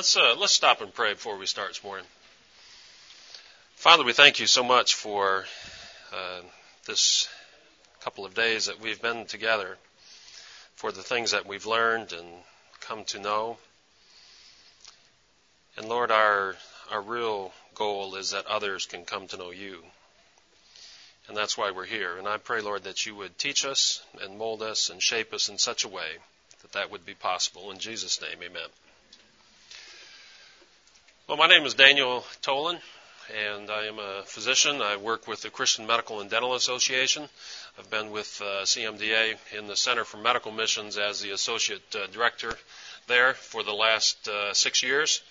Let's uh, let's stop and pray before we start this morning. Father, we thank you so much for uh, this couple of days that we've been together, for the things that we've learned and come to know. And Lord, our our real goal is that others can come to know you. And that's why we're here. And I pray, Lord, that you would teach us and mold us and shape us in such a way that that would be possible. In Jesus' name, amen. Well, my name is Daniel Tolan, and I am a physician. I work with the Christian Medical and Dental Association. I've been with uh, CMDA in the Center for Medical Missions as the associate uh, director there for the last uh, six years.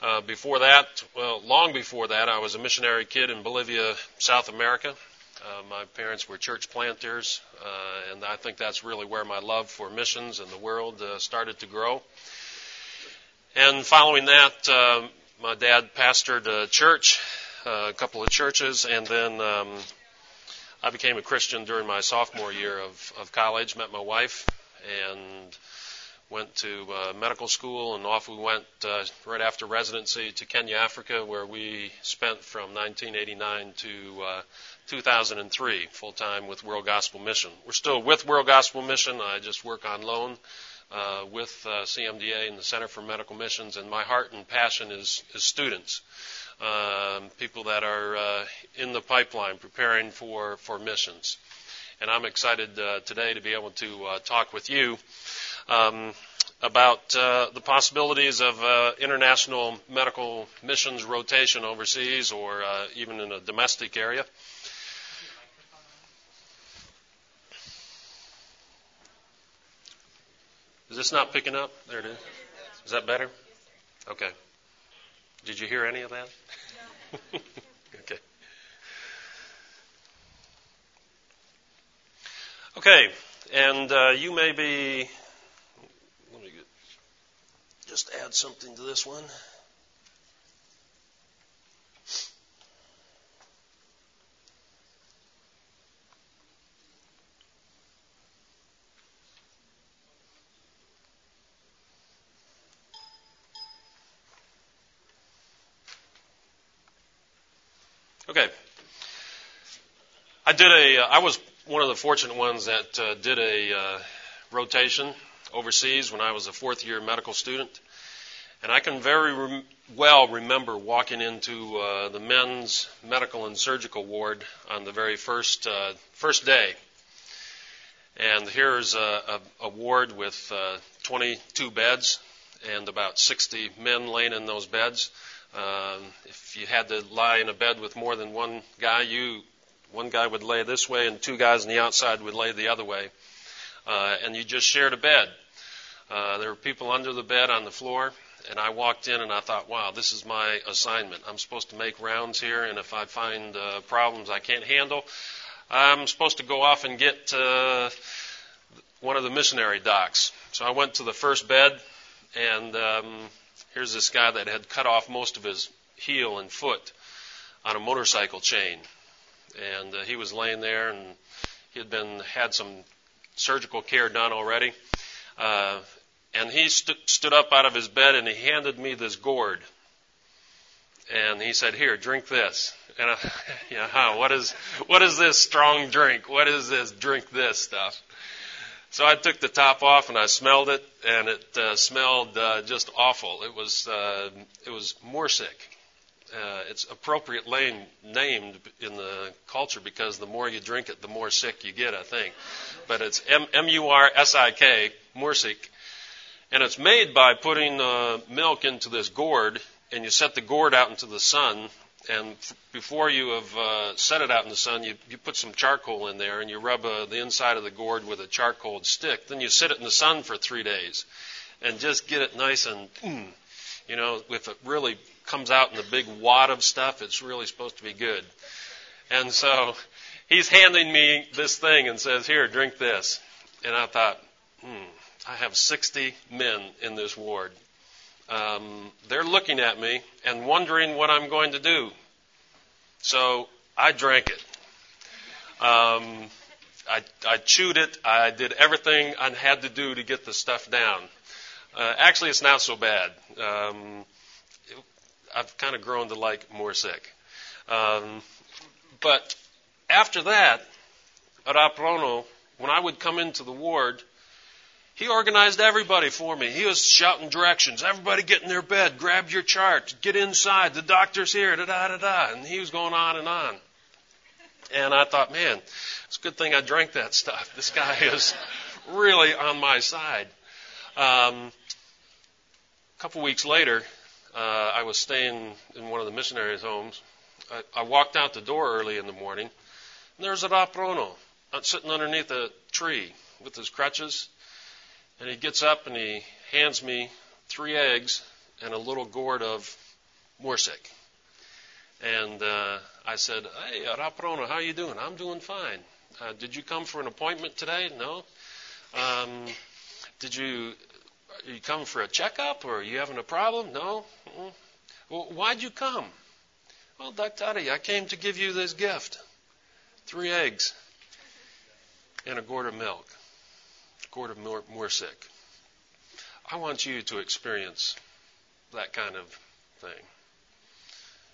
Uh, before that, well, long before that, I was a missionary kid in Bolivia, South America. Uh, my parents were church planters, uh, and I think that's really where my love for missions and the world started to grow. And following that, uh, my dad pastored a church, uh, a couple of churches, and then um, I became a Christian during my sophomore year of, of college. Met my wife and went to uh, medical school, and off we went uh, right after residency to Kenya, Africa, where we spent from 1989 to uh, 2003 full time with World Gospel Mission. We're still with World Gospel Mission. I just work on loan uh, with uh, CMDA and the Center for Medical Missions, and my heart and passion is, is students, um, people that are uh, in the pipeline preparing for, for missions. And I'm excited uh, today to be able to uh, talk with you um, about uh, the possibilities of international medical missions rotation overseas or even in a domestic area. Is this not picking up? There it is. Is that better? Okay. Did you hear any of that? okay. Okay, and uh, you may be. Let me just add something to this one. Okay. I did a. Uh, I was one of the fortunate ones that uh, did a uh, rotation overseas when I was a fourth year medical student. And I can very re- well remember walking into uh, the men's medical and surgical ward on the very first uh, first day. And here's a, a, a ward with uh, 22 beds and about 60 men laying in those beds. Um, if you had to lie in a bed with more than one guy, you one guy would lay this way and two guys on the outside would lay the other way, uh, and you just shared a bed. Uh, there were people under the bed on the floor, and I walked in and I thought, wow, this is my assignment. I'm supposed to make rounds here, and if I find uh, problems I can't handle, I'm supposed to go off and get uh, one of the missionary docs. So I went to the first bed, and um, Here's this guy that had cut off most of his heel and foot on a motorcycle chain, and uh, he was laying there, and he had been had some surgical care done already. Uh, and he st- stood up out of his bed and he handed me this gourd. And he said, "Here, drink this." And I, you huh, what is what is this strong drink? What is this drink this stuff? So I took the top off and I smelled it, and it uh, smelled uh, just awful. It was uh, it was Mursik. Uh, it's appropriately named in the culture because the more you drink it, the more sick you get. I think, but it's M U R S I K Mursik, and it's made by putting uh, milk into this gourd, and you set the gourd out into the sun, and f- before you have uh, set it out in the sun, you, you put some charcoal in there and you rub uh, the inside of the gourd with a charcoal stick. Then you sit it in the sun for three days and just get it nice and, you know, if it really comes out in a big wad of stuff, it's really supposed to be good. And so he's handing me this thing and says, Here, drink this. And I thought, hmm, I have 60 men in this ward um, they're looking at me and wondering what I'm going to do. So I drank it. Um, I, I chewed it. I did everything I had to do to get the stuff down. Uh, actually, it's not so bad. Um, I've kind of grown to like more sick. Um, but after that, at Aprono, when I would come into the ward, he organized everybody for me. He was shouting directions. Everybody get in their bed. Grab your chart. Get inside. The doctor's here. Da da da da. And he was going on and on. And I thought, man, it's a good thing I drank that stuff. This guy is really on my side. Um, a couple weeks later, uh, I was staying in one of the missionaries' homes. I, I walked out the door early in the morning, and there's a Raprono uh, sitting underneath a tree with his crutches and he gets up and he hands me three eggs and a little gourd of Mursik. And uh, I said, Hey, Raprona, how you doing? I'm doing fine. Uh, did you come for an appointment today? No. Um, did you, you come for a checkup or are you having a problem? No. Well, why'd you come? Well, Daktari, I came to give you this gift. Three eggs and a gourd of milk a gourd of Mursik. I want you to experience that kind of thing.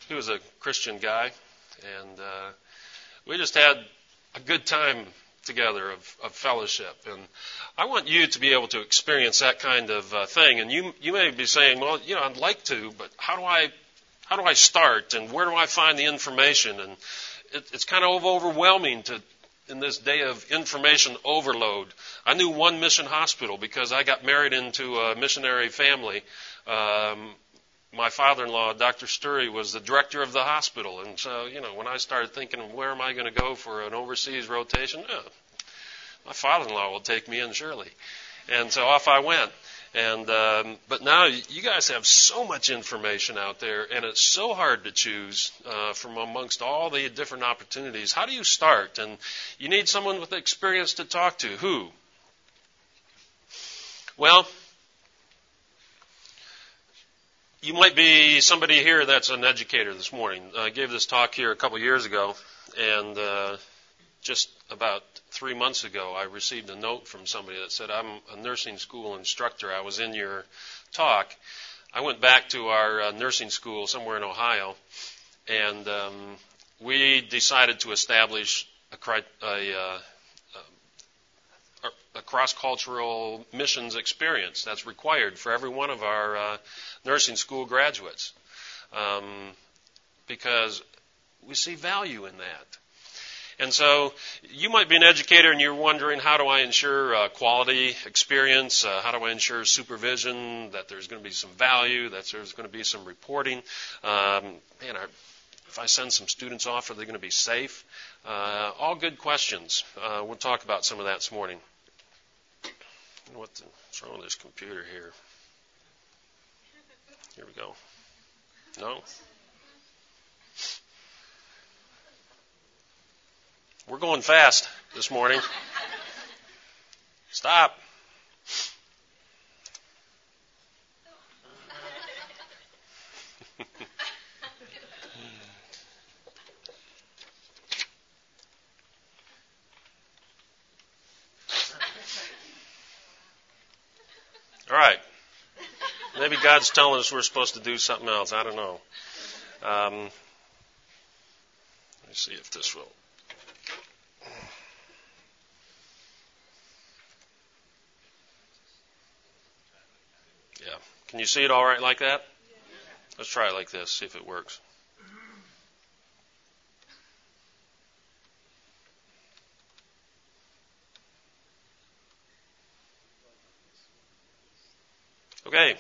He was a Christian guy, and uh, we just had a good time together of, of, fellowship. And I want you to be able to experience that kind of uh, thing. And you you may be saying, well, you know, I'd like to, but how do I how do I start? And where do I find the information? And it, it's kind of overwhelming to in this day of information overload. I knew one mission hospital because I got married into a missionary family. Um, my father-in-law, Dr. Sturry, was the director of the hospital, and so you know when I started thinking, where am I going to go for an overseas rotation? Oh, my father-in-law will take me in surely, and so off I went. And um, but now you guys have so much information out there, and it's so hard to choose uh, from amongst all the different opportunities. How do you start? And you need someone with experience to talk to. Who? Well, you might be somebody here that's an educator this morning. I gave this talk here a couple years ago, and uh, just about three months ago, I received a note from somebody that said, I'm a nursing school instructor. I was in your talk. I went back to our uh, nursing school somewhere in Ohio, and um, we decided to establish a, cri- a, uh, a cross-cultural missions experience that's required for every one of our uh, nursing school graduates, um, because we see value in that. And so you might be an educator and you're wondering, how do I ensure uh, quality experience? Uh, how do I ensure supervision, that there's going to be some value, that there's going to be some reporting? Um, man, I, if I send some students off, are they going to be safe? Uh, all good questions. Uh, we'll talk about some of that this morning. What's wrong with this computer here? Here we go. No? We're going fast this morning. Stop. All right. Maybe God's telling us we're supposed to do something else. I don't know. Um, let me see if this will. Yeah. Can you see it all right like that? Let's try it like this, see if it works. Okay.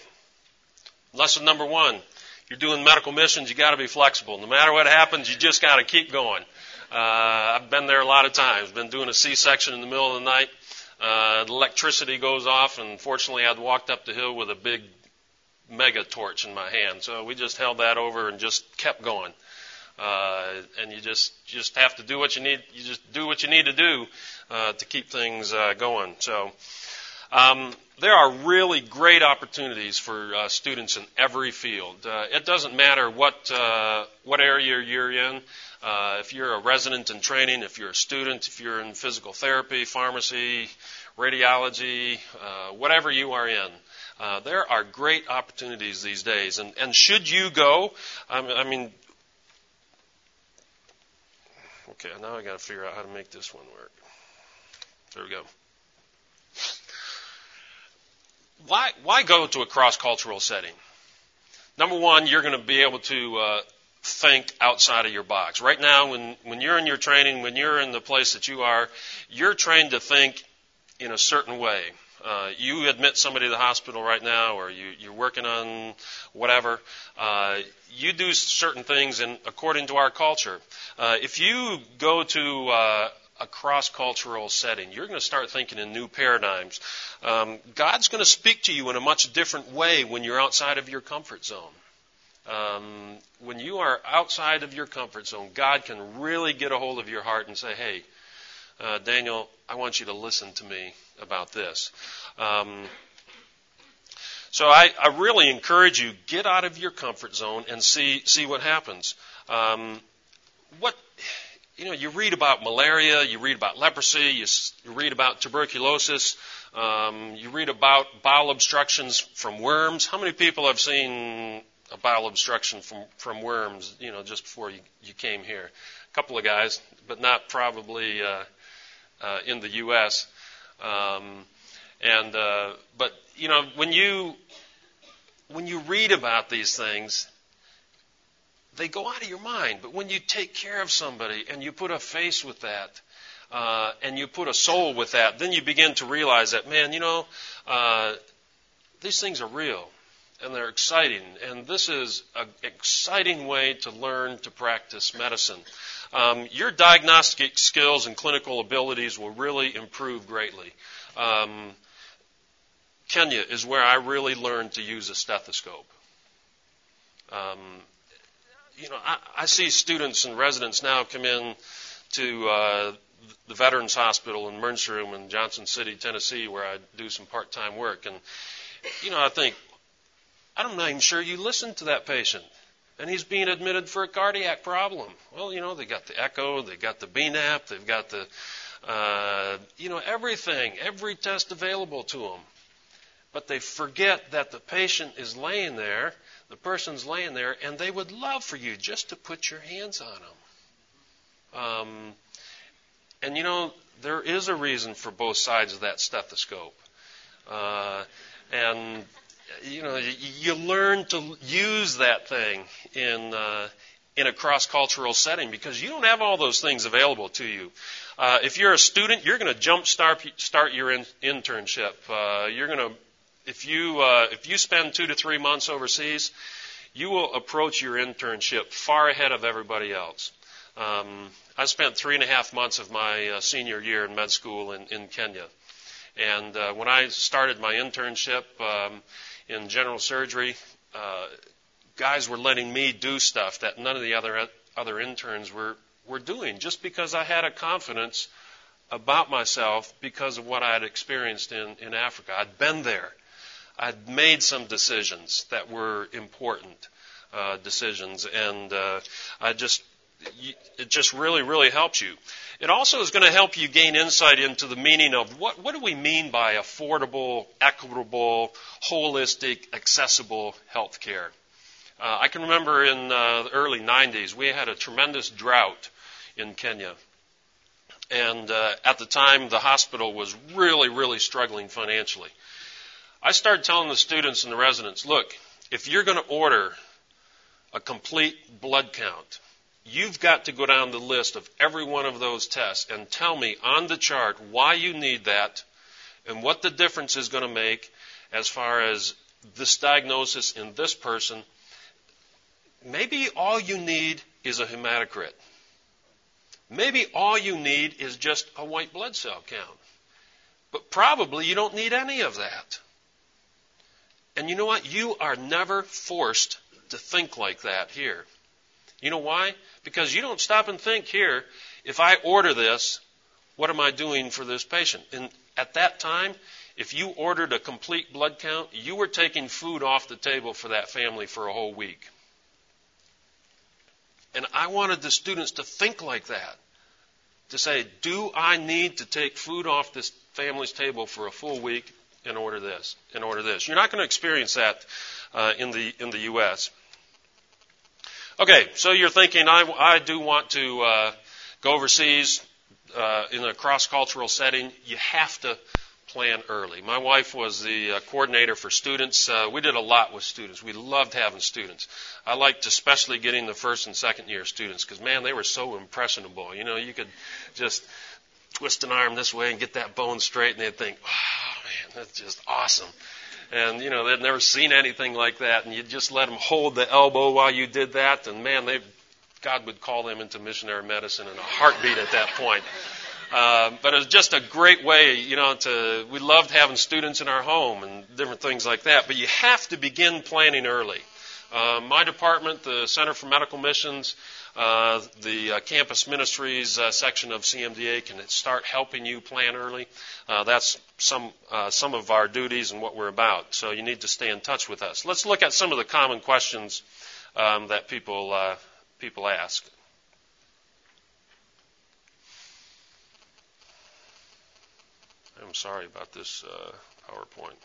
Lesson number one. You're doing medical missions, you gotta be flexible. No matter what happens, you just gotta keep going. Uh, I've been there a lot of times. Been doing a C-section in the middle of the night. Uh, the electricity goes off, and fortunately, I'd walked up the hill with a big mega torch in my hand. So we just held that over and just kept going. Uh, and you just just have to do what you need. You just do what you need to do uh, to keep things uh, going. So um, there are really great opportunities for uh, students in every field. Uh, it doesn't matter what uh, what area you're in. Uh, if you're a resident in training, if you're a student, if you're in physical therapy, pharmacy, radiology, uh, whatever you are in, Uh, there are great opportunities these days, and and should you go? I mean, okay, now I got to figure out how to make this one work. There we go. Why why go to a cross cultural setting? Number one, you're going to be able to uh, think outside of your box. Right now, when, when you're in your training, when you're in the place that you are, you're trained to think in a certain way. Uh, you admit somebody to the hospital right now, or you, you're working on whatever. Uh, you do certain things in, according to our culture. Uh, if you go to uh, a cross cultural setting. You're going to start thinking in new paradigms. Um, God's going to speak to you in a much different way when you're outside of your comfort zone. Um, when you are outside of your comfort zone, God can really get a hold of your heart and say, hey, uh, Daniel, I want you to listen to me about this. Um, so I, I, really encourage you get out of your comfort zone and see see what happens. Um, what you know, you read about malaria, you read about leprosy, you, you read about tuberculosis, um, you read about bowel obstructions from worms. How many people have seen a bowel obstruction from, from worms, you know, just before you, you came here. A couple of guys, but not probably uh, uh, in the U.S. Um, and uh, but you know, when you when you read about these things, they go out of your mind. But when you take care of somebody and you put a face with that, uh, and you put a soul with that, then you begin to realize that, man, you know, uh, these things are real and they're exciting. And this is an exciting way to learn to practice medicine. Um, your diagnostic skills and clinical abilities will really improve greatly. Um, Kenya is where I really learned to use a stethoscope. Um, you know, I, I, see students and residents now come in to uh, the Veterans Hospital in emergency room in Johnson City, Tennessee, where I do some part-time work, and you know, I think, I'm not even sure you listened to that patient. And he's being admitted for a cardiac problem. Well, you know, they got the echo, they got the BNP, they've got the, uh, you know, everything, every test available to them. But they forget that the patient is laying there, the person's laying there, and they would love for you just to put your hands on them. Um, and you know, there is a reason for both sides of that stethoscope. Uh, and you know, you learn to use that thing in uh, in a cross cultural setting because you don't have all those things available to you. Uh, if you're a student, you're going to jump start start your in, internship. Uh, you're going to if you uh, if you spend two to three months overseas, you will approach your internship far ahead of everybody else. Um, I spent three and a half months of my uh, senior year in med school in, in Kenya, and uh, when I started my internship. Um, in general surgery, uh, guys were letting me do stuff that none of the other other interns were were doing, just because I had a confidence about myself because of what I had experienced in in Africa. I'd been there. I'd made some decisions that were important uh, decisions, and uh, I just it just really, really helps you. It also is going to help you gain insight into the meaning of what, what do we mean by affordable, equitable, holistic, accessible health care. Uh, I can remember in uh, the early 90s, we had a tremendous drought in Kenya. And uh, at the time, the hospital was really, really struggling financially. I started telling the students and the residents, look, if you're going to order a complete blood count, You've got to go down the list of every one of those tests and tell me on the chart why you need that and what the difference is going to make as far as this diagnosis in this person. Maybe all you need is a hematocrit. Maybe all you need is just a white blood cell count. But probably you don't need any of that. And you know what? You are never forced to think like that here. You know why? Because you don't stop and think here, if I order this, what am I doing for this patient? And at that time, if you ordered a complete blood count, you were taking food off the table for that family for a whole week. And I wanted the students to think like that. To say, do I need to take food off this family's table for a full week in order this, in order this. You're not going to experience that uh, in the in the U.S. Okay, so you're thinking I, I do want to uh, go overseas uh, in a cross cultural setting. You have to plan early. My wife was the uh, coordinator for students. Uh, we did a lot with students. We loved having students. I liked especially getting the first and second year students because man, they were so impressionable. You know, you could just twist an arm this way and get that bone straight, and they'd think, "Oh man, that's just awesome." And you know, they'd never seen anything like that, and you'd just let them hold the elbow while you did that, and man, they God would call them into missionary medicine in a heartbeat at that point. Uh, but it was just a great way, you know, to, we loved having students in our home and different things like that. But you have to begin planning early. Uh, my department, the Center for Medical Missions, uh, the uh, campus ministries uh, section of CMDA can start helping you plan early. Uh, that's some uh, some of our duties and what we're about. So you need to stay in touch with us. Let's look at some of the common questions um, that people people ask. I'm sorry about this PowerPoint.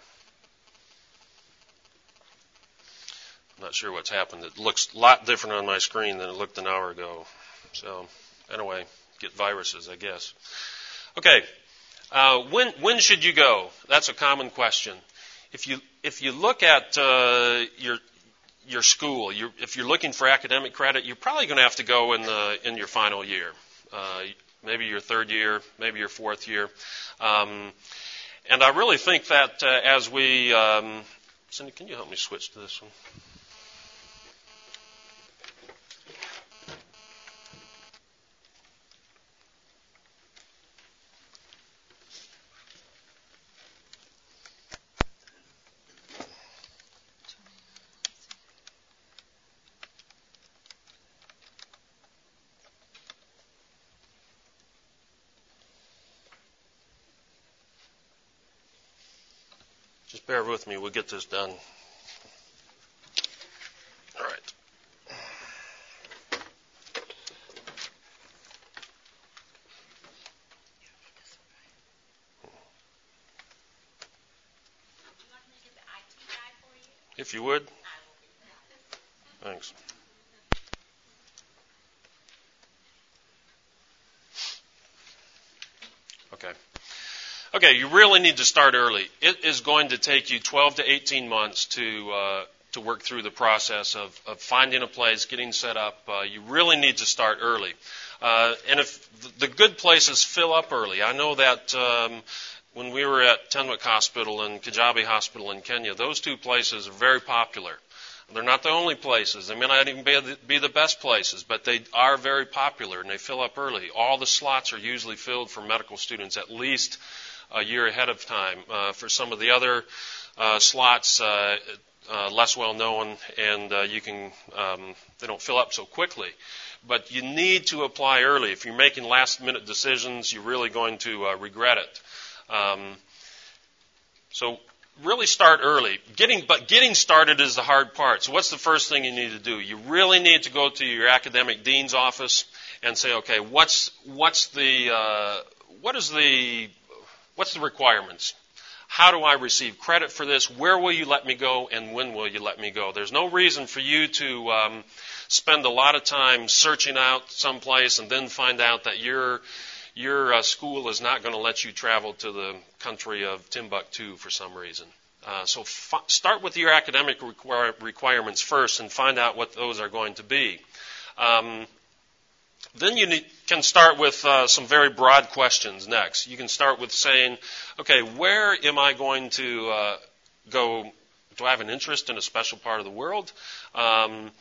Not sure what's happened. It looks a lot different on my screen than it looked an hour ago. So, anyway, get viruses, I guess. Okay, uh, when when should you go? That's a common question. If you if you look at uh, your your school, you're, if you're looking for academic credit, you're probably going to have to go in the in your final year. Uh, maybe your third year, maybe your fourth year. Um, and I really think that uh, as we, um, Cindy, can you help me switch to this one? bear with me. We'll get this done. All right. If you would. Thanks. Okay. Okay, you really need to start early. It is going to take you 12 to 18 months to uh, to work through the process of, of finding a place, getting set up. Uh, you really need to start early. Uh, and if the good places fill up early, I know that um, when we were at Tenwek Hospital and Kijabe Hospital in Kenya, those two places are very popular. They're not the only places. They may not even be the best places, but they are very popular and they fill up early. All the slots are usually filled for medical students at least a year ahead of time. Uh, for some of the other uh, slots, uh, less well known, and you can um, they don't fill up so quickly. But you need to apply early. If you're making last minute decisions, you're really going to uh, regret it. Um, so really start early. Getting but getting started is the hard part. So what's the first thing you need to do? You really need to go to your academic dean's office and say, okay, what's what's the uh, what is the What's the requirements? How do I receive credit for this? Where will you let me go? And when will you let me go? There's no reason for you to um, spend a lot of time searching out someplace and then find out that your your uh, school is not going to let you travel to the country of Timbuktu for some reason. Uh, so f- start with your academic require- requirements first and find out what those are going to be. Um, then you need, can start with uh, some very broad questions next. You can start with saying, okay, where am I going to uh, go? Do I have an interest in a special part of the world? Um,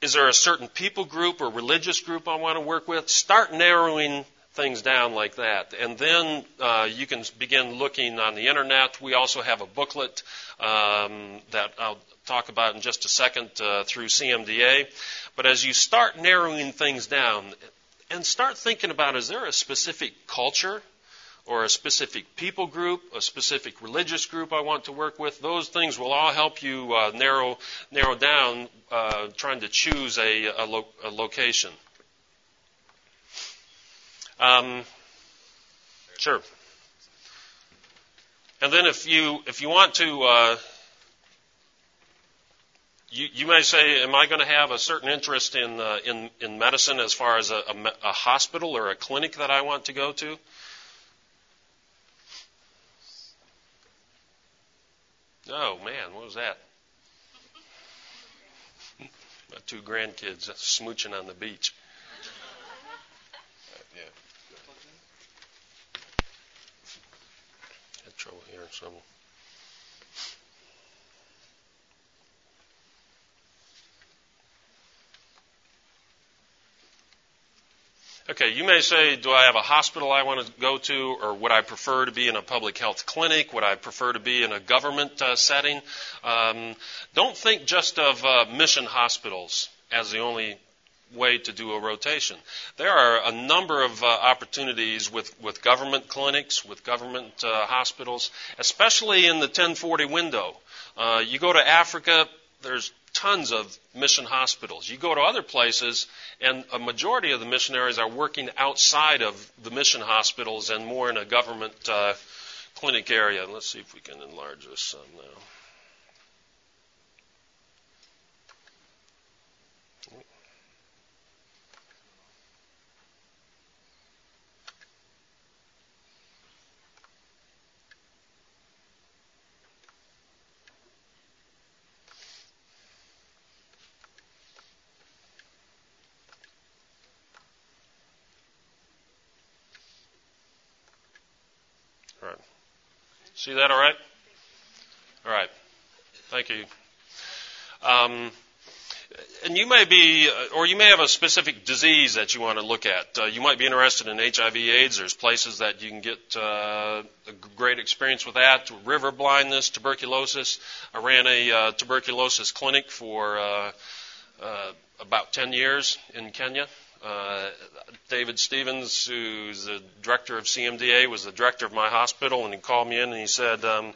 is there a certain people group or religious group I want to work with? Start narrowing things down like that. And then uh, you can begin looking on the internet. We also have a booklet um, that I'll talk about in just a second uh, through CMDA. But as you start narrowing things down and start thinking about is there a specific culture or a specific people group, a specific religious group I want to work with, those things will all help you uh, narrow narrow down uh, trying to choose a, a, lo- a location. Um, sure. And then if you if you want to, uh, you you may say, am I going to have a certain interest in uh, in in medicine as far as a, a, a hospital or a clinic that I want to go to? Oh man, what was that? My two grandkids smooching on the beach. Yeah. Had trouble hearing some. Okay, you may say, do I have a hospital I want to go to, or would I prefer to be in a public health clinic? Would I prefer to be in a government uh, setting? Um, don't think just of uh, mission hospitals as the only way to do a rotation. There are a number of uh, opportunities with, with government clinics, with government uh, hospitals, especially in the 1040 window. Uh, you go to Africa, there's tons of mission hospitals. You go to other places, and a majority of the missionaries are working outside of the mission hospitals and more in a government uh, clinic area. Let's see if we can enlarge this some now. See that all right? All right. Thank you. Um, and you may be, uh, or you may have a specific disease that you want to look at. Uh, you might be interested in HIV/AIDS. There's places that you can get uh, a great experience with that. River blindness, tuberculosis. I ran a uh, tuberculosis clinic for uh, uh, about 10 years in Kenya. Uh, David Stevens, who's the director of CMDA, was the director of my hospital, and he called me in and he said, um,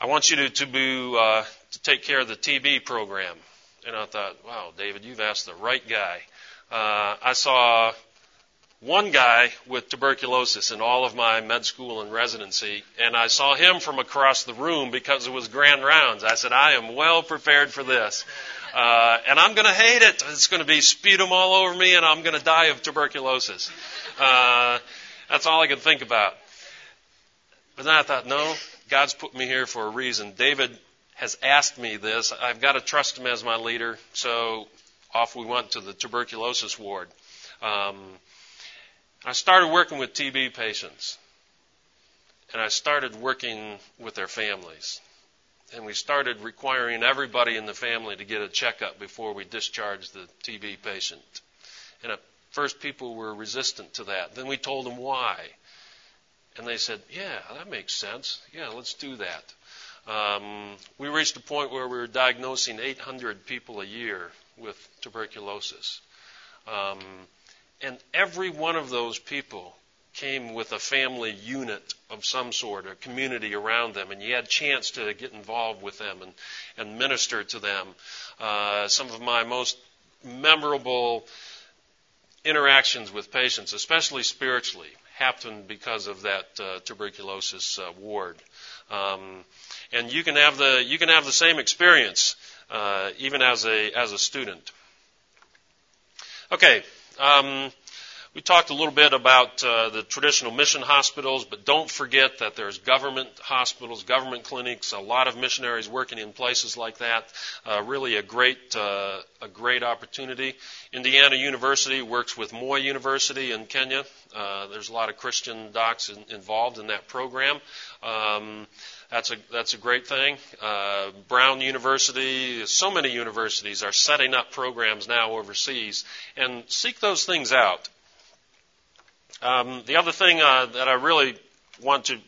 "I want you to to, be, uh, to take care of the TB program." And I thought, "Wow, David, you've asked the right guy." Uh, I saw one guy with tuberculosis in all of my med school and residency, and I saw him from across the room because it was grand rounds. I said, I am well prepared for this. Uh, and I'm going to hate it. It's going to be sputum all over me, and I'm going to die of tuberculosis. Uh, that's all I could think about. But then I thought, no, God's put me here for a reason. David has asked me this. I've got to trust him as my leader. So off we went to the tuberculosis ward. Um, I started working with TB patients, and I started working with their families. And we started requiring everybody in the family to get a checkup before we discharged the TB patient. And at first, people were resistant to that. Then we told them why. And they said, Yeah, that makes sense. Yeah, let's do that. Um, we reached a point where we were diagnosing 800 people a year with tuberculosis. Um, and every one of those people came with a family unit of some sort, a community around them, and you had a chance to get involved with them and, and minister to them. Uh, some of my most memorable interactions with patients, especially spiritually, happened because of that uh, tuberculosis uh, ward. Um, and you can have the you can have the same experience uh, even as a as a student. Okay. Um, we talked a little bit about uh, the traditional mission hospitals, but don't forget that there's government hospitals, government clinics, a lot of missionaries working in places like that. Uh, really a great, uh, a great opportunity. Indiana University works with Moi University in Kenya. Uh, there's a lot of Christian docs in, involved in that program. Um, that's a that's a great thing. Uh, Brown University, so many universities are setting up programs now overseas, and seek those things out. Um, the other thing uh, that I really want to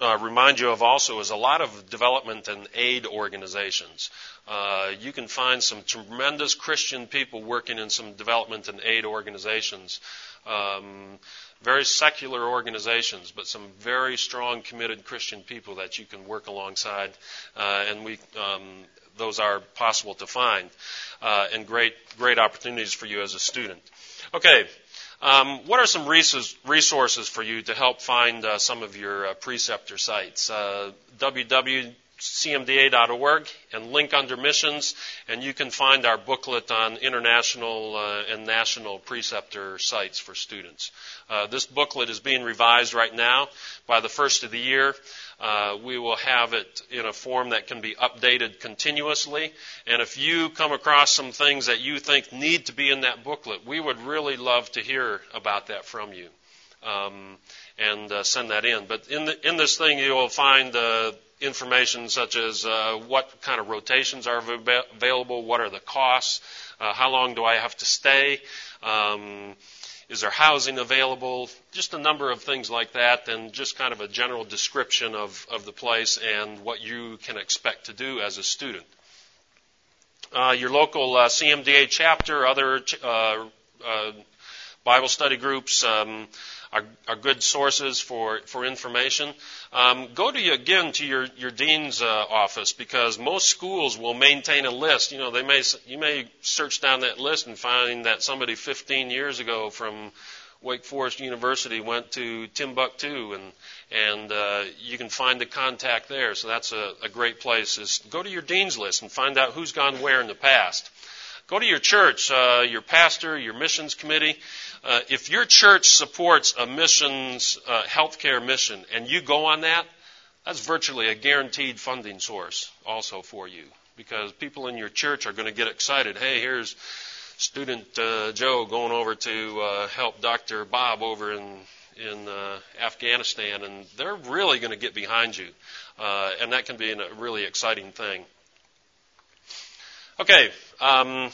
uh, remind you of also is a lot of development and aid organizations. Uh, you can find some tremendous Christian people working in some development and aid organizations. Um, very secular organizations, but some very strong, committed Christian people that you can work alongside, uh, and we um, those are possible to find, uh, and great great opportunities for you as a student. Okay, Um, what are some resources for you to help find uh, some of your uh, preceptor sites? Uh, www.cmda.org and link under missions, and you can find our booklet on international uh, and national preceptor sites for students. Uh, this booklet is being revised right now. By the first of the year, uh, we will have it in a form that can be updated continuously. And if you come across some things that you think need to be in that booklet, we would really love to hear about that from you. Um, and uh, send that in. But in, the, in this thing, you will find uh, information such as uh, what kind of rotations are available, what are the costs, uh, how long do I have to stay, um, is there housing available? Just a number of things like that, and just kind of a general description of, of the place and what you can expect to do as a student. Uh, your local uh, CMDA chapter, other uh, uh, Bible study groups, um, are, are good sources for, for information. Um, go to again to your, your dean's uh, office because most schools will maintain a list. You know, they may you may search down that list and find that somebody 15 years ago from Wake Forest University went to Timbuktu, and and uh, you can find the contact there. So that's a, a great place. Is go to your dean's list and find out who's gone where in the past. Go to your church, uh, your pastor, your missions committee. Uh, if your church supports a missions uh, healthcare mission and you go on that, that's virtually a guaranteed funding source also for you because people in your church are going to get excited. Hey, here's student uh, Joe going over to uh, help Dr. Bob over in in uh, Afghanistan, and they're really going to get behind you, uh, and that can be a really exciting thing. Okay. Um,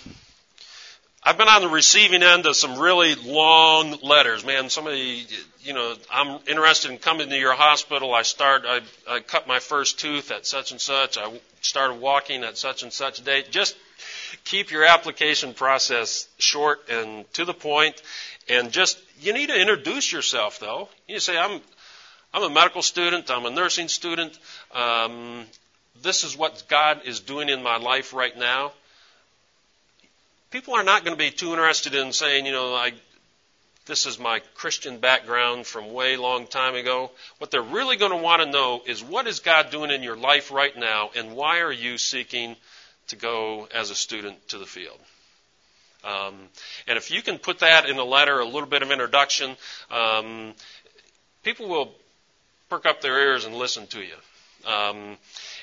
I've been on the receiving end of some really long letters. Man, somebody, you know, I'm interested in coming to your hospital. I start, I, I cut my first tooth at such and such. I started walking at such and such date. Just keep your application process short and to the point. And just, you need to introduce yourself though. You say, I'm, I'm a medical student. I'm a nursing student. Um, this is what God is doing in my life right now people are not going to be too interested in saying, you know, I, this is my Christian background from way long time ago. What they're really going to want to know is what is God doing in your life right now, and why are you seeking to go as a student to the field? Um, and if you can put that in a letter, a little bit of introduction, um, people will perk up their ears and listen to you. Um,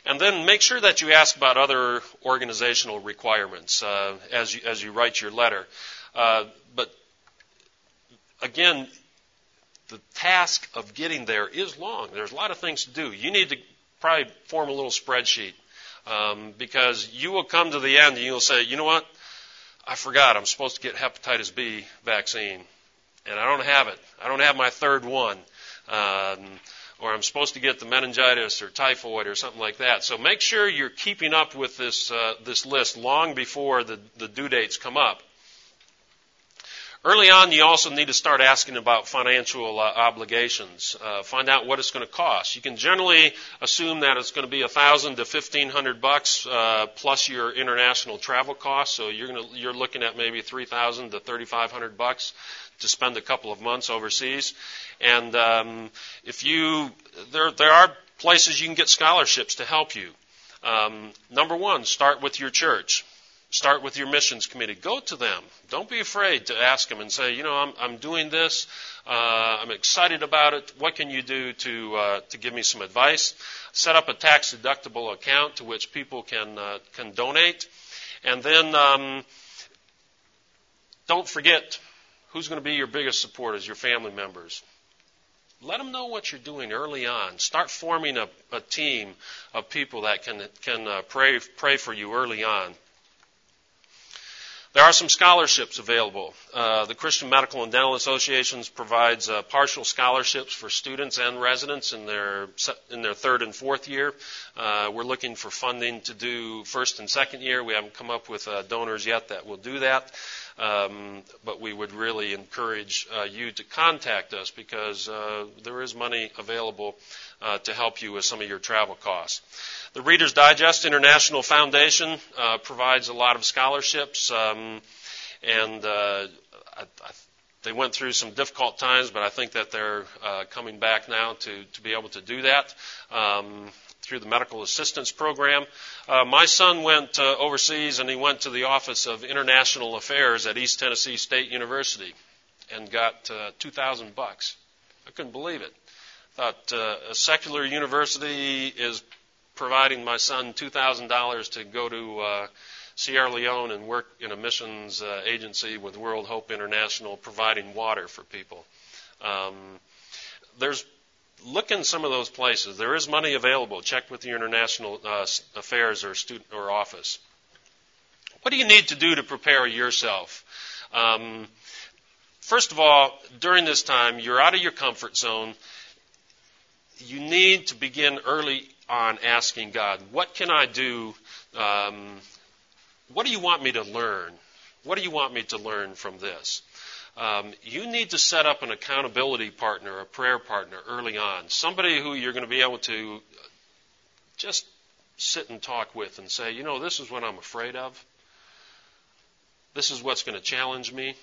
and then make sure that you ask about other organizational requirements uh, as, you, as you write your letter. Uh, but again, the task of getting there is long. There's a lot of things to do. You need to probably form a little spreadsheet um, because you will come to the end and you'll say, you know what? I forgot. I'm supposed to get hepatitis B vaccine, and I don't have it. I don't have my third one. Um, or I'm supposed to get the meningitis or typhoid or something like that. So make sure you're keeping up with this uh, this list long before the, the due dates come up. Early on, you also need to start asking about financial uh, obligations. Uh, find out what it's going to cost. You can generally assume that it's going to be a thousand to fifteen hundred bucks uh, plus your international travel costs. So you're going to, you're looking at maybe three thousand to thirty five hundred bucks to spend a couple of months overseas. And um, if you, there, there are places you can get scholarships to help you. Um, number one, start with your church. Start with your missions committee. Go to them. Don't be afraid to ask them and say, you know, I'm, I'm doing this. Uh, I'm excited about it. What can you do to uh, to give me some advice? Set up a tax deductible account to which people can uh, can donate, and then um, don't forget who's going to be your biggest supporters, your family members. Let them know what you're doing early on. Start forming a, a team of people that can can uh, pray pray for you early on. There are some scholarships available. Uh, the Christian Medical and Dental Associations provides uh, partial scholarships for students and residents in their in their third and fourth year. Uh, we're looking for funding to do first and second year. We haven't come up with uh, donors yet that will do that. Um, but we would really encourage uh, you to contact us because uh, there is money available uh, to help you with some of your travel costs. The Reader's Digest International Foundation uh, provides a lot of scholarships, um, and uh, I, I they went through some difficult times, but I think that they're uh, coming back now to, to be able to do that um, through the medical assistance program. Uh, my son went uh, overseas and he went to the Office of International Affairs at East Tennessee State University and got uh, 2,000 bucks. I couldn't believe it. Thought uh, a secular university is providing my son $2,000 to go to uh, Sierra Leone and work in a missions uh, agency with World Hope International providing water for people. Um, there's look in some of those places. There is money available. Check with the international uh, affairs or student or office. What do you need to do to prepare yourself? Um, first of all, during this time, you're out of your comfort zone. You need to begin early on asking God, what can I do um, what do you want me to learn? What do you want me to learn from this? Um, you need to set up an accountability partner, a prayer partner early on. Somebody who you're going to be able to just sit and talk with and say, you know, this is what I'm afraid of. This is what's going to challenge me.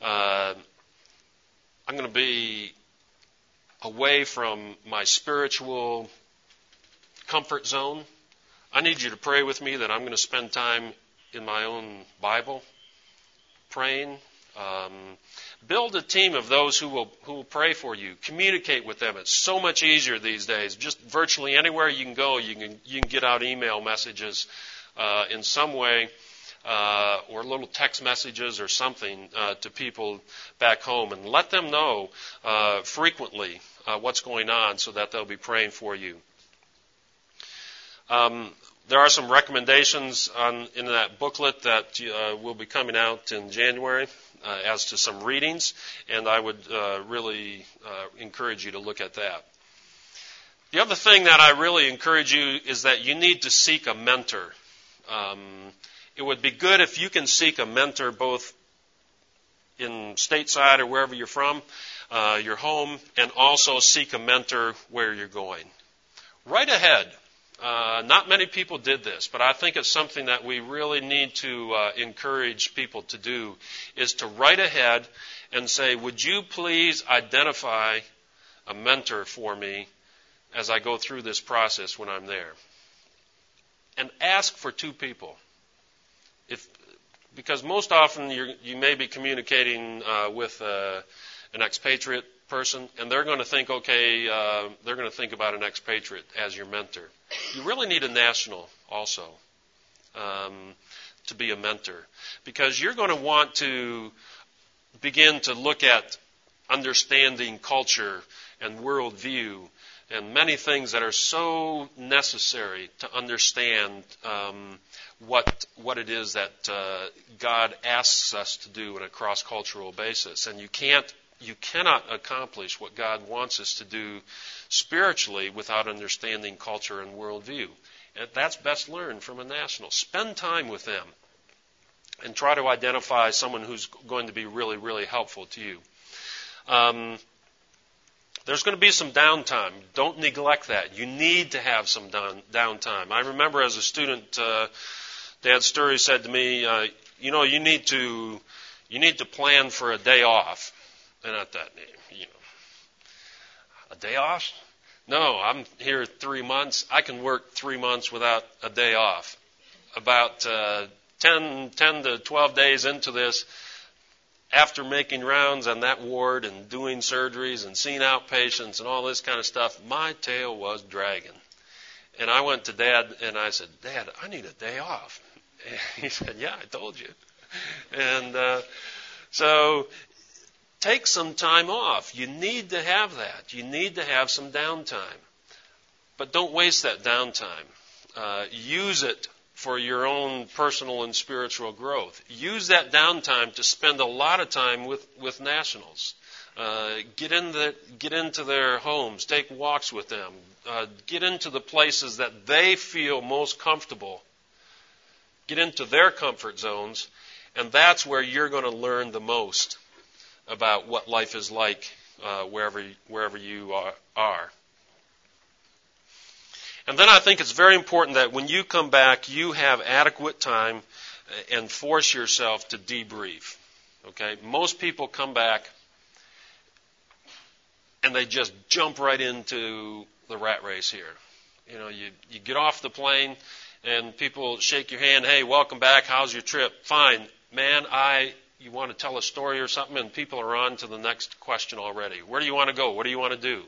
Uh, I'm going to be away from my spiritual comfort zone. I need you to pray with me that I'm going to spend time in my own Bible praying. Um, build a team of those who will who will pray for you. Communicate with them. It's so much easier these days. Just virtually anywhere you can go, you can you can get out email messages uh, in some way. Uh, or little text messages or something uh, to people back home and let them know uh, frequently uh, what's going on so that they'll be praying for you. Um, there are some recommendations on, in that booklet that uh, will be coming out in January uh, as to some readings, and I would uh, really uh, encourage you to look at that. The other thing that I really encourage you is that you need to seek a mentor. Um, it would be good if you can seek a mentor both in stateside or wherever you're from, uh, your home, and also seek a mentor where you're going. Write ahead, uh, not many people did this, but I think it's something that we really need to uh, encourage people to do is to write ahead and say, would you please identify a mentor for me as I go through this process when I'm there? And ask for two people. If, because most often you may be communicating uh, with uh, an expatriate person, and they're going to think, okay, uh, they're going to think about an expatriate as your mentor. You really need a national also um, to be a mentor because you're going to want to begin to look at understanding culture and worldview and many things that are so necessary to understand um, what what it is that uh, God asks us to do on a cross cultural basis. And you can't you cannot accomplish what God wants us to do spiritually without understanding culture and worldview. And that's best learned from a national. Spend time with them and try to identify someone who's going to be really, really helpful to you. Um, there's going to be some downtime. Don't neglect that. You need to have some down, downtime. I remember as a student, uh, Dad Steury said to me, uh, "You know, you need to you need to plan for a day off." Not that name, you know. A day off? No, I'm here three months. I can work three months without a day off. About uh, 10, 10 to 12 days into this, after making rounds on that ward and doing surgeries and seeing out patients and all this kind of stuff, my tail was dragging. And I went to Dad and I said, Dad, I need a day off. And he said, Yeah, I told you. And uh, so take some time off. You need to have that. You need to have some downtime. But don't waste that downtime. Uh, use it for your own personal and spiritual growth. Use that downtime to spend a lot of time with, with nationals. Uh, get in the, get into their homes, take walks with them, uh, get into the places that they feel most comfortable. Get into their comfort zones, and that's where you're going to learn the most about what life is like uh, wherever wherever you are, are. And then I think it's very important that when you come back, you have adequate time uh, and force yourself to debrief. Okay? Most people come back and they just jump right into the rat race here. You know, you, you get off the plane and people shake your hand, hey, welcome back, how's your trip? Fine. Man, I you want to tell a story or something and people are on to the next question already. Where do you want to go? What do you want to do?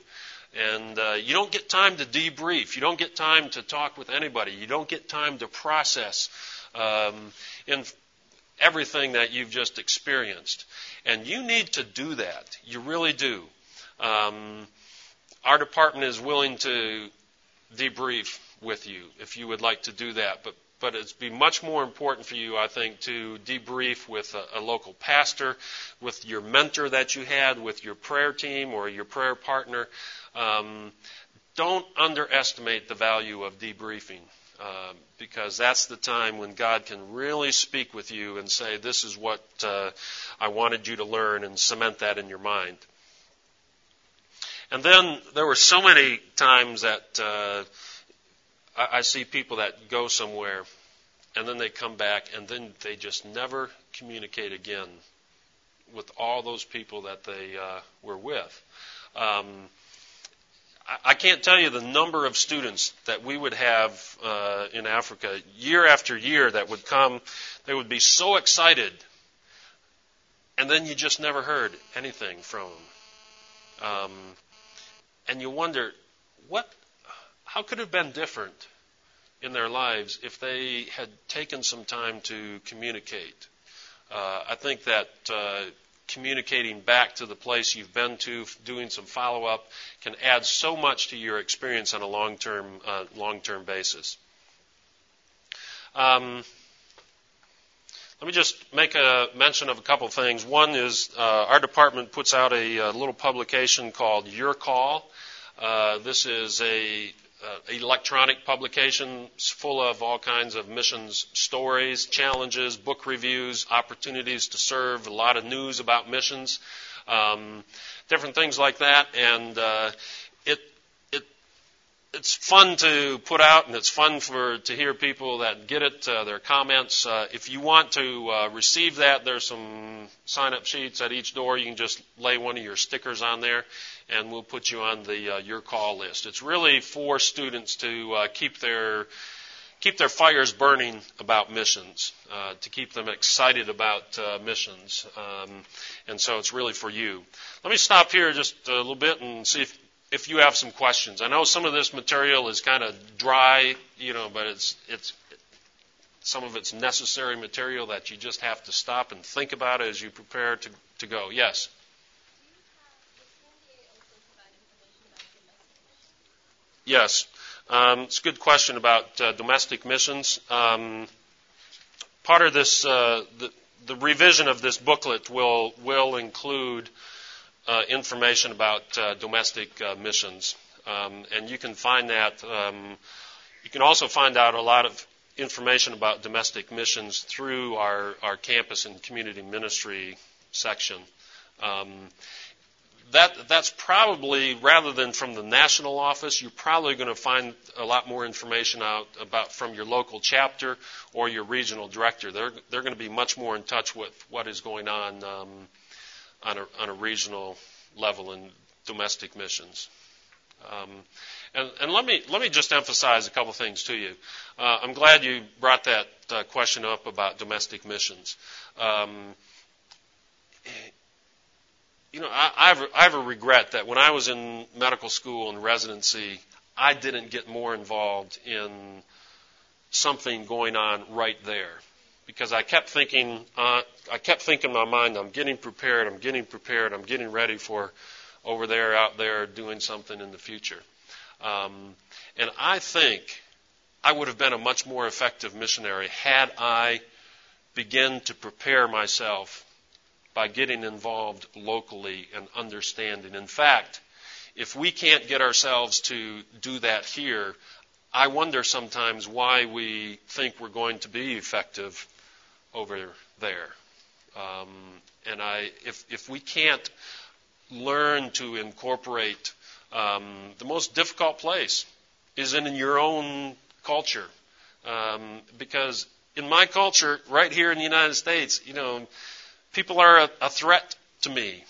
And uh, you don't get time to debrief. You don't get time to talk with anybody. You don't get time to process um, in everything that you've just experienced. And you need to do that. You really do. Um, our department is willing to debrief with you if you would like to do that. But but it'd be much more important for you, I think, to debrief with a, a, local pastor, with your mentor that you had, with your prayer team or your prayer partner. Um, don't underestimate the value of debriefing. Uh, because that's the time when God can really speak with you and say, This is what uh, I wanted you to learn, and cement that in your mind. And then there were so many times that uh, I, I see people that go somewhere and then they come back and then they just never communicate again with all those people that they uh, were with. Um, I can't tell you the number of students that we would have uh, in Africa year after year that would come. They would be so excited, and then you just never heard anything from them. Um, and you wonder, what? How could it have been different in their lives if they had taken some time to communicate? Uh, I think that uh, communicating back to the place you've been to, doing some follow up, can add so much to your experience on a long term uh, long term basis. Um, let me just make a mention of a couple of things. One is uh, our department puts out a, a, little publication called Your Call. Uh, this is a uh, electronic publications full of all kinds of missions stories, challenges, book reviews, opportunities to serve, a lot of news about missions, um, different things like that. And uh, it's fun to put out, and it's fun for to hear people that get it, uh, their comments. Uh, if you want to uh, receive that, there's some sign-up sheets at each door. You can just lay one of your stickers on there and we'll put you on the uh, your call list. It's really for students to uh, keep their keep their fires burning about missions, uh, to keep them excited about missions, um, and so it's really for you. Let me stop here just a little bit and see if if you have some questions. I know some of this material is kind of dry, you know, but it's it's some of it's necessary material that you just have to stop and think about as you prepare to, to go. Yes? Yes. Um, it's a good question about uh, domestic missions. Um, part of this, uh, the, the, revision of this booklet will will include information about uh, domestic uh, missions, um, and you can find that. Um, you can also find out a lot of information about domestic missions through our, our campus and community ministry section. Um, that that's probably rather than from the national office, you're probably going to find a lot more information out about from your local chapter or your regional director. They're they're going to be much more in touch with what is going on um, on a on a regional level in domestic missions. Um, and, and, let me let me just emphasize a couple things to you. Uh, I'm glad you brought that uh, question up about domestic missions. Um, you know, I, I, have, I have a regret that when I was in medical school and residency, I didn't get more involved in something going on right there because I kept thinking, uh, I kept thinking in my mind, I'm getting prepared, I'm getting prepared, I'm getting ready for over there, out there, doing something in the future. Um, and I think I would have been a much more effective missionary had I begun to prepare myself by getting involved locally and understanding. In fact, if we can't get ourselves to do that here, I wonder sometimes why we think we're going to be effective over there. Um, and I, if, if we can't learn to incorporate um, the most difficult place is in your own culture, um, because in my culture, right here in the United States, you know, people are a, a threat to me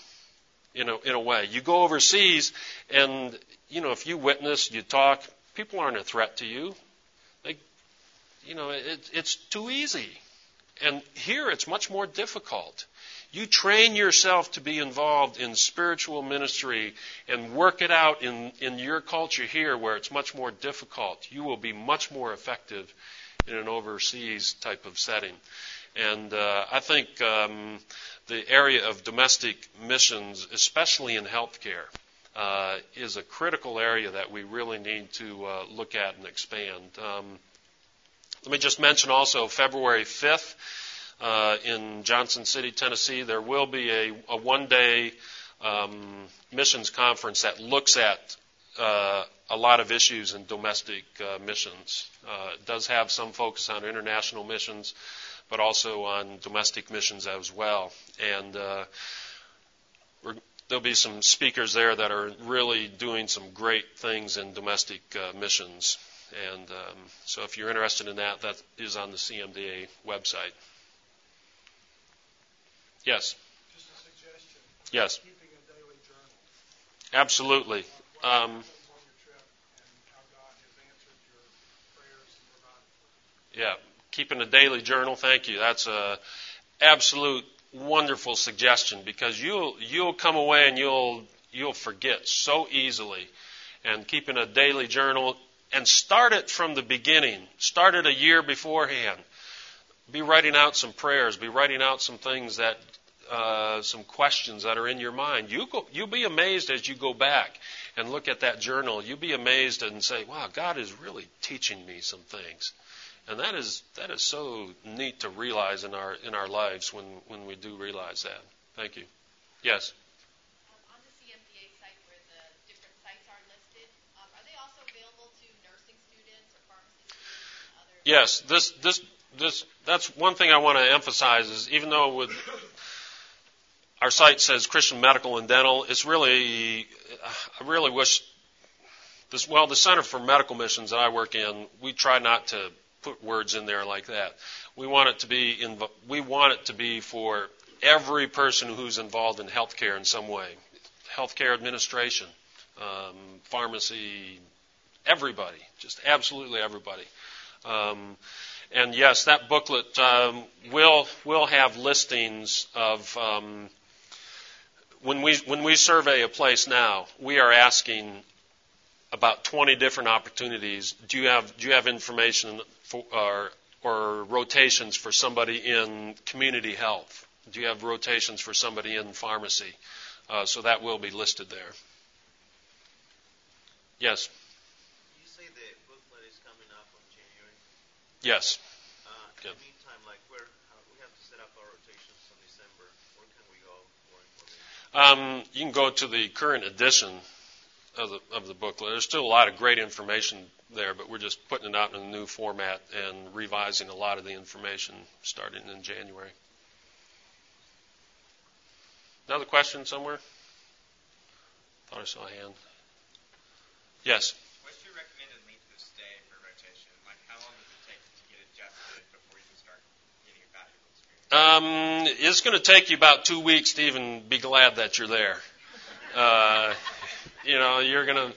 you know, in a way. You go overseas and, you know, if you witness, you talk, people aren't a threat to you. They, you know, it, it's too easy. And here it's much more difficult. You train yourself to be involved in spiritual ministry and work it out in, in your culture here where it's much more difficult. You will be much more effective in an overseas type of setting. And uh, I think um, the area of domestic missions, especially in healthcare, uh, is a critical area that we really need to uh, look at and expand. Um, let me just mention also February 5th uh, in Johnson City, Tennessee. There will be a, a one day um, missions conference that looks at uh, a lot of issues in domestic uh, missions. Uh, it does have some focus on international missions, but also on domestic missions as well. And uh, there'll be some speakers there that are really doing some great things in domestic uh, missions. And um, so if you're interested in that, that is on the CMDA website. Yes. Just a suggestion. Yes. Keeping a daily journal. Absolutely. Um, yeah, keeping a daily journal. Thank you. That's a absolute wonderful suggestion because you'll you'll come away and you'll you'll forget so easily. And keeping a daily journal and start it from the beginning. Start it a year beforehand. Be writing out some prayers. Be writing out some things that uh, some questions that are in your mind. You go, you'll be amazed as you go back and look at that journal. You'll be amazed and say, "Wow, God is really teaching me some things," and that is that is so neat to realize in our in our lives when when we do realize that. Thank you. Yes. Um, on the CMDA site where the different sites are listed, um, are they also available to nursing students or pharmacy students and other? Yes, this this this that's one thing I want to emphasize is even though with our site says Christian Medical and Dental. It's really, I really wish this, well, the Center for Medical Missions that I work in, we try not to put words in there like that. We want it to be, in, we want it to be for every person who's involved in healthcare in some way. Healthcare administration, um, pharmacy, everybody, just absolutely everybody. Um, and yes, that booklet um, will will have listings of um, when we when we survey a place now, we are asking about 20 different opportunities. Do you have do you have information for, or, or rotations for somebody in community health? Do you have rotations for somebody in pharmacy? Uh, so that will be listed there. Yes. You say the booklet is coming up on January. Yes. Uh, in the meantime, like where how, we have to set up our rotations in December. Where can we go for information? Um, you can go to the current edition of the of the booklet. There's still a lot of great information there, but we're just putting it out in a new format and revising a lot of the information starting in January. Another question somewhere? I Thought I saw a hand. Yes. What's your recommended length of stay for rotation? Like, how long does it take to get adjusted before you can start getting a valuable experience? Um, it's going to take you about two weeks to even be glad that you're there. Uh, you know, you're going to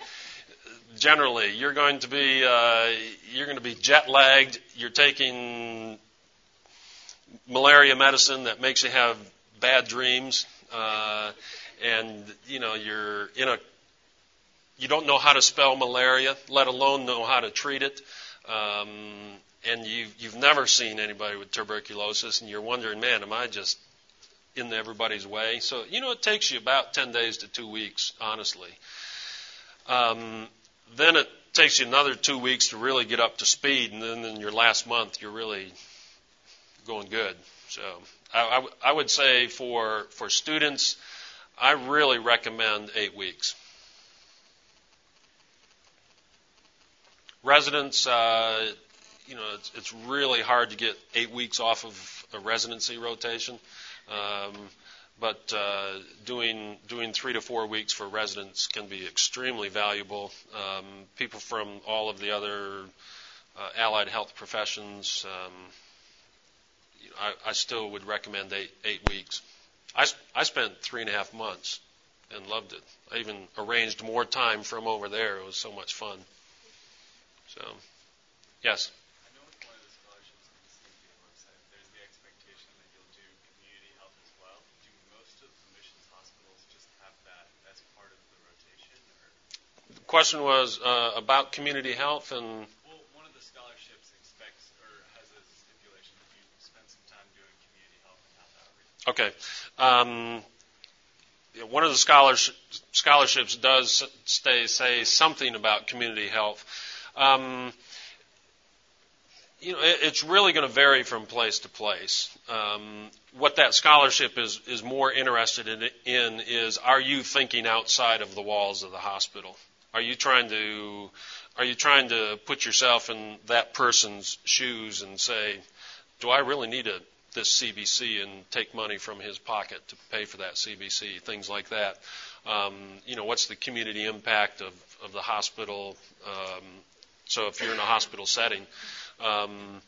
generally you're going to be uh, you're going to be jet lagged. You're taking malaria medicine that makes you have bad dreams, uh, and you know you're in a you don't know how to spell malaria, let alone know how to treat it. Um, and you've, you've never seen anybody with tuberculosis, and you're wondering, man, am I just in everybody's way? So, you know, it takes you about 10 days to two weeks, honestly. Um, then it takes you another two weeks to really get up to speed, and then in your last month, you're really going good. So, I, I, would say for for students, I really recommend eight weeks. Residents, uh, you know, it's, it's really hard to get eight weeks off of a residency rotation. Um, but uh, doing doing three to four weeks for residents can be extremely valuable. Um, people from all of the other uh, allied health professions, um, you know, I, I still would recommend eight eight weeks. I I spent three and a half months and loved it. I even arranged more time from over there. It was so much fun. So, yes. I know with one of the scholarships on the CMDA website, there's the expectation that you'll do community health as well. Do most of the missions hospitals just have that as part of the rotation, or The question was uh, about community health and well, one of the scholarships expects or has a stipulation that you spend some time doing community health and health outreach. Okay. Um, one of the scholars, scholarships does stay, say something about community health. Um, you know, it, it's really going to vary from place to place. Um, what that scholarship is is more interested in, in is: Are you thinking outside of the walls of the hospital? Are you trying to are you trying to put yourself in that person's shoes and say, do I really need a this CBC and take money from his pocket to pay for that CBC, things like that. Um, you know, what's the community impact of, of the hospital? Um, so if you're in a hospital setting, um,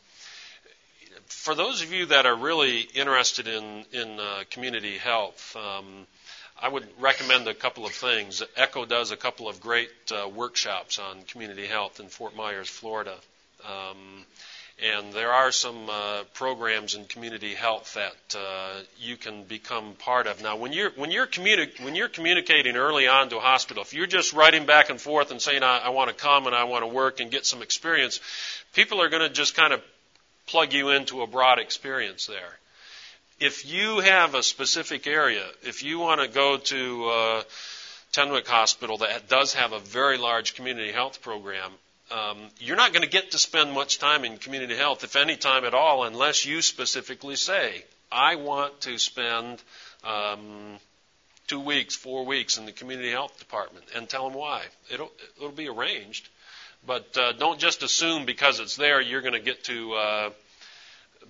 for those of you that are really interested in in uh, community health, um, I would recommend a couple of things. ECHO does a couple of great uh, workshops on community health in Fort Myers, Florida. Um, and there are some uh, programs in community health that uh, you can become part of. Now, when you're when you're communi- when you're communicating early on to a hospital, if you're just writing back and forth and saying I, I want to come and I want to work and get some experience, people are going to just kind of plug you into a broad experience there. If you have a specific area, if you want to go to uh, Tenwek Hospital that does have a very large community health program, um, you're not going to get to spend much time in community health, if any time at all, unless you specifically say, I want to spend um, two weeks, four weeks in the community health department, and tell them why. It'll, it'll be arranged. But uh, don't just assume because it's there you're going to get to uh,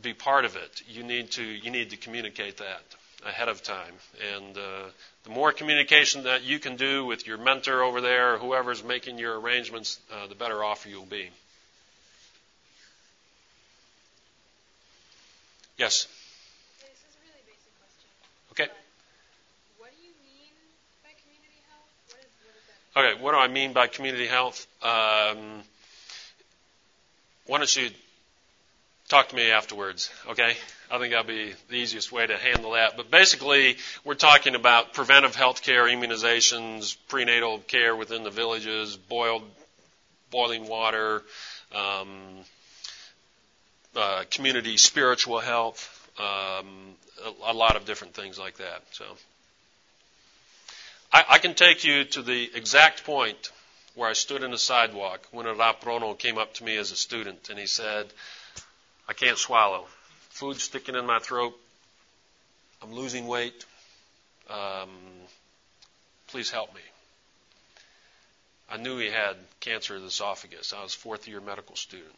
be part of it. You need to you need to communicate that ahead of time. And uh, the more communication that you can do with your mentor over there or whoever's making your arrangements, uh, the better off you'll be. Yes. Okay, this is a really. Okay. What do you mean by community health? What, is, what does that mean? Okay. What do I mean by community health? Um, why don't you talk to me afterwards? Okay. I think that'll be the easiest way to handle that. But basically, we're talking about preventive health care, immunizations, prenatal care within the villages, boiled, boiling water, um, uh, community spiritual health, um, a, a lot of different things like that. So, I, I can take you to the exact point where I stood in the sidewalk when a Raprono came up to me as a student and he said, I can't swallow. Food sticking in my throat. I'm losing weight. Um, please help me. I knew he had cancer of the esophagus. I was fourth year medical student.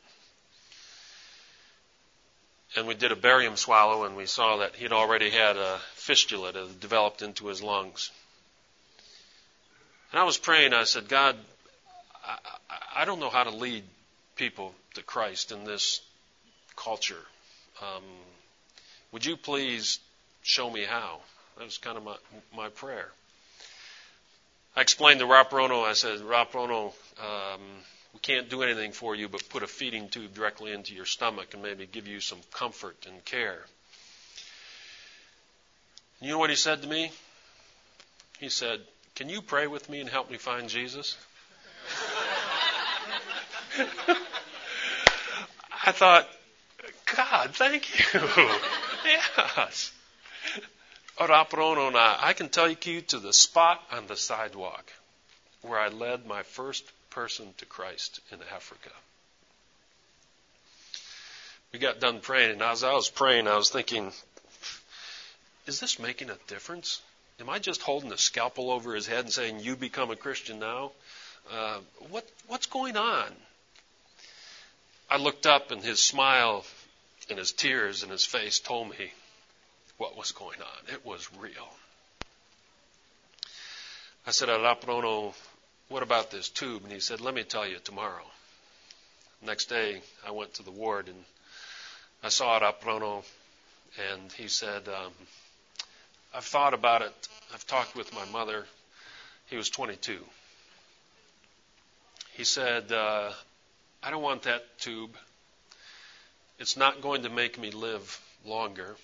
And we did a barium swallow and we saw that he'd already had a fistula that developed into his lungs. And I was praying. I said, God, I, I don't know how to lead people to Christ in this culture. Um, would you please show me how? That was kind of my, my prayer. I explained to Raprono, I said, Raprono, um, we can't do anything for you but put a feeding tube directly into your stomach and maybe give you some comfort and care. You know what he said to me? He said, Can you pray with me and help me find Jesus? I thought, God, thank you. yes. I can take you to the spot on the sidewalk where I led my first person to Christ in Africa. We got done praying, and as I was praying, I was thinking, is this making a difference? Am I just holding a scalpel over his head and saying, "You become a Christian now"? Uh, what what's going on? I looked up, and his smile and his tears in his face told me what was going on. It was real. I said, Raprono, what about this tube? And he said, let me tell you tomorrow. Next day, I went to the ward and I saw Raprono, and he said, um, I've thought about it. I've talked with my mother. He was 22. He said, uh, I don't want that tube. It's not going to make me live longer.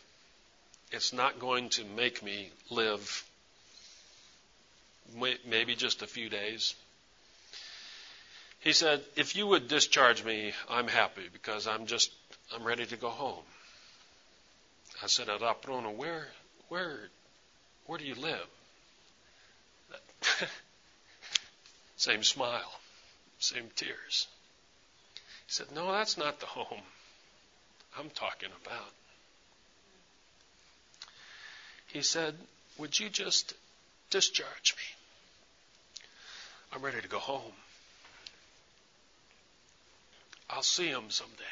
It's not going to make me live maybe just a few days. He said, if you would discharge me, I'm happy because I'm just, I'm ready to go home. I said, Raprono, where, where, where do you live? same smile, same tears. He said, no, that's not the home I'm talking about. He said, would you just discharge me? I'm ready to go home. I'll see him someday.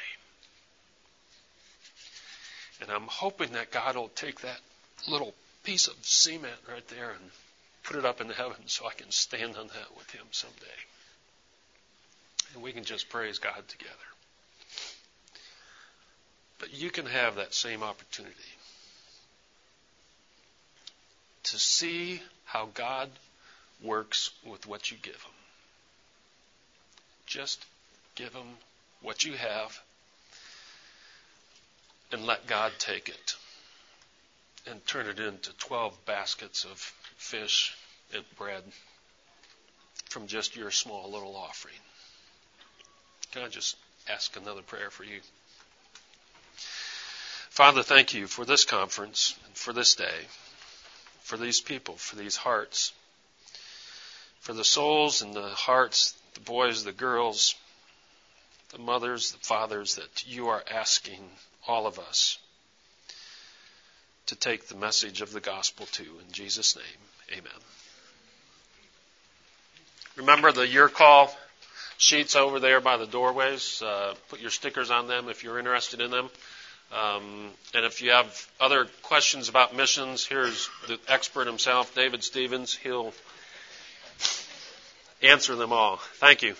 And I'm hoping that God will take that little piece of cement right there and put it up in heaven so I can stand on that with him someday. And we can just praise God together. But you can have that same opportunity to see how God works with what you give him. Just give him what you have and let God take it and turn it into 12 baskets of fish and bread from just your small little offering. Can I just ask another prayer for you? Father, thank you for this conference for this day, for these people, for these hearts, for the souls and the hearts, the boys, the girls, the mothers, the fathers that you are asking all of us to take the message of the gospel to. In Jesus' name, amen. Remember the Your Call sheets over there by the doorways. Uh, put your stickers on them if you're interested in them. Um, and if you have other questions about missions, here's the expert himself, David Stevens. He'll answer them all. Thank you.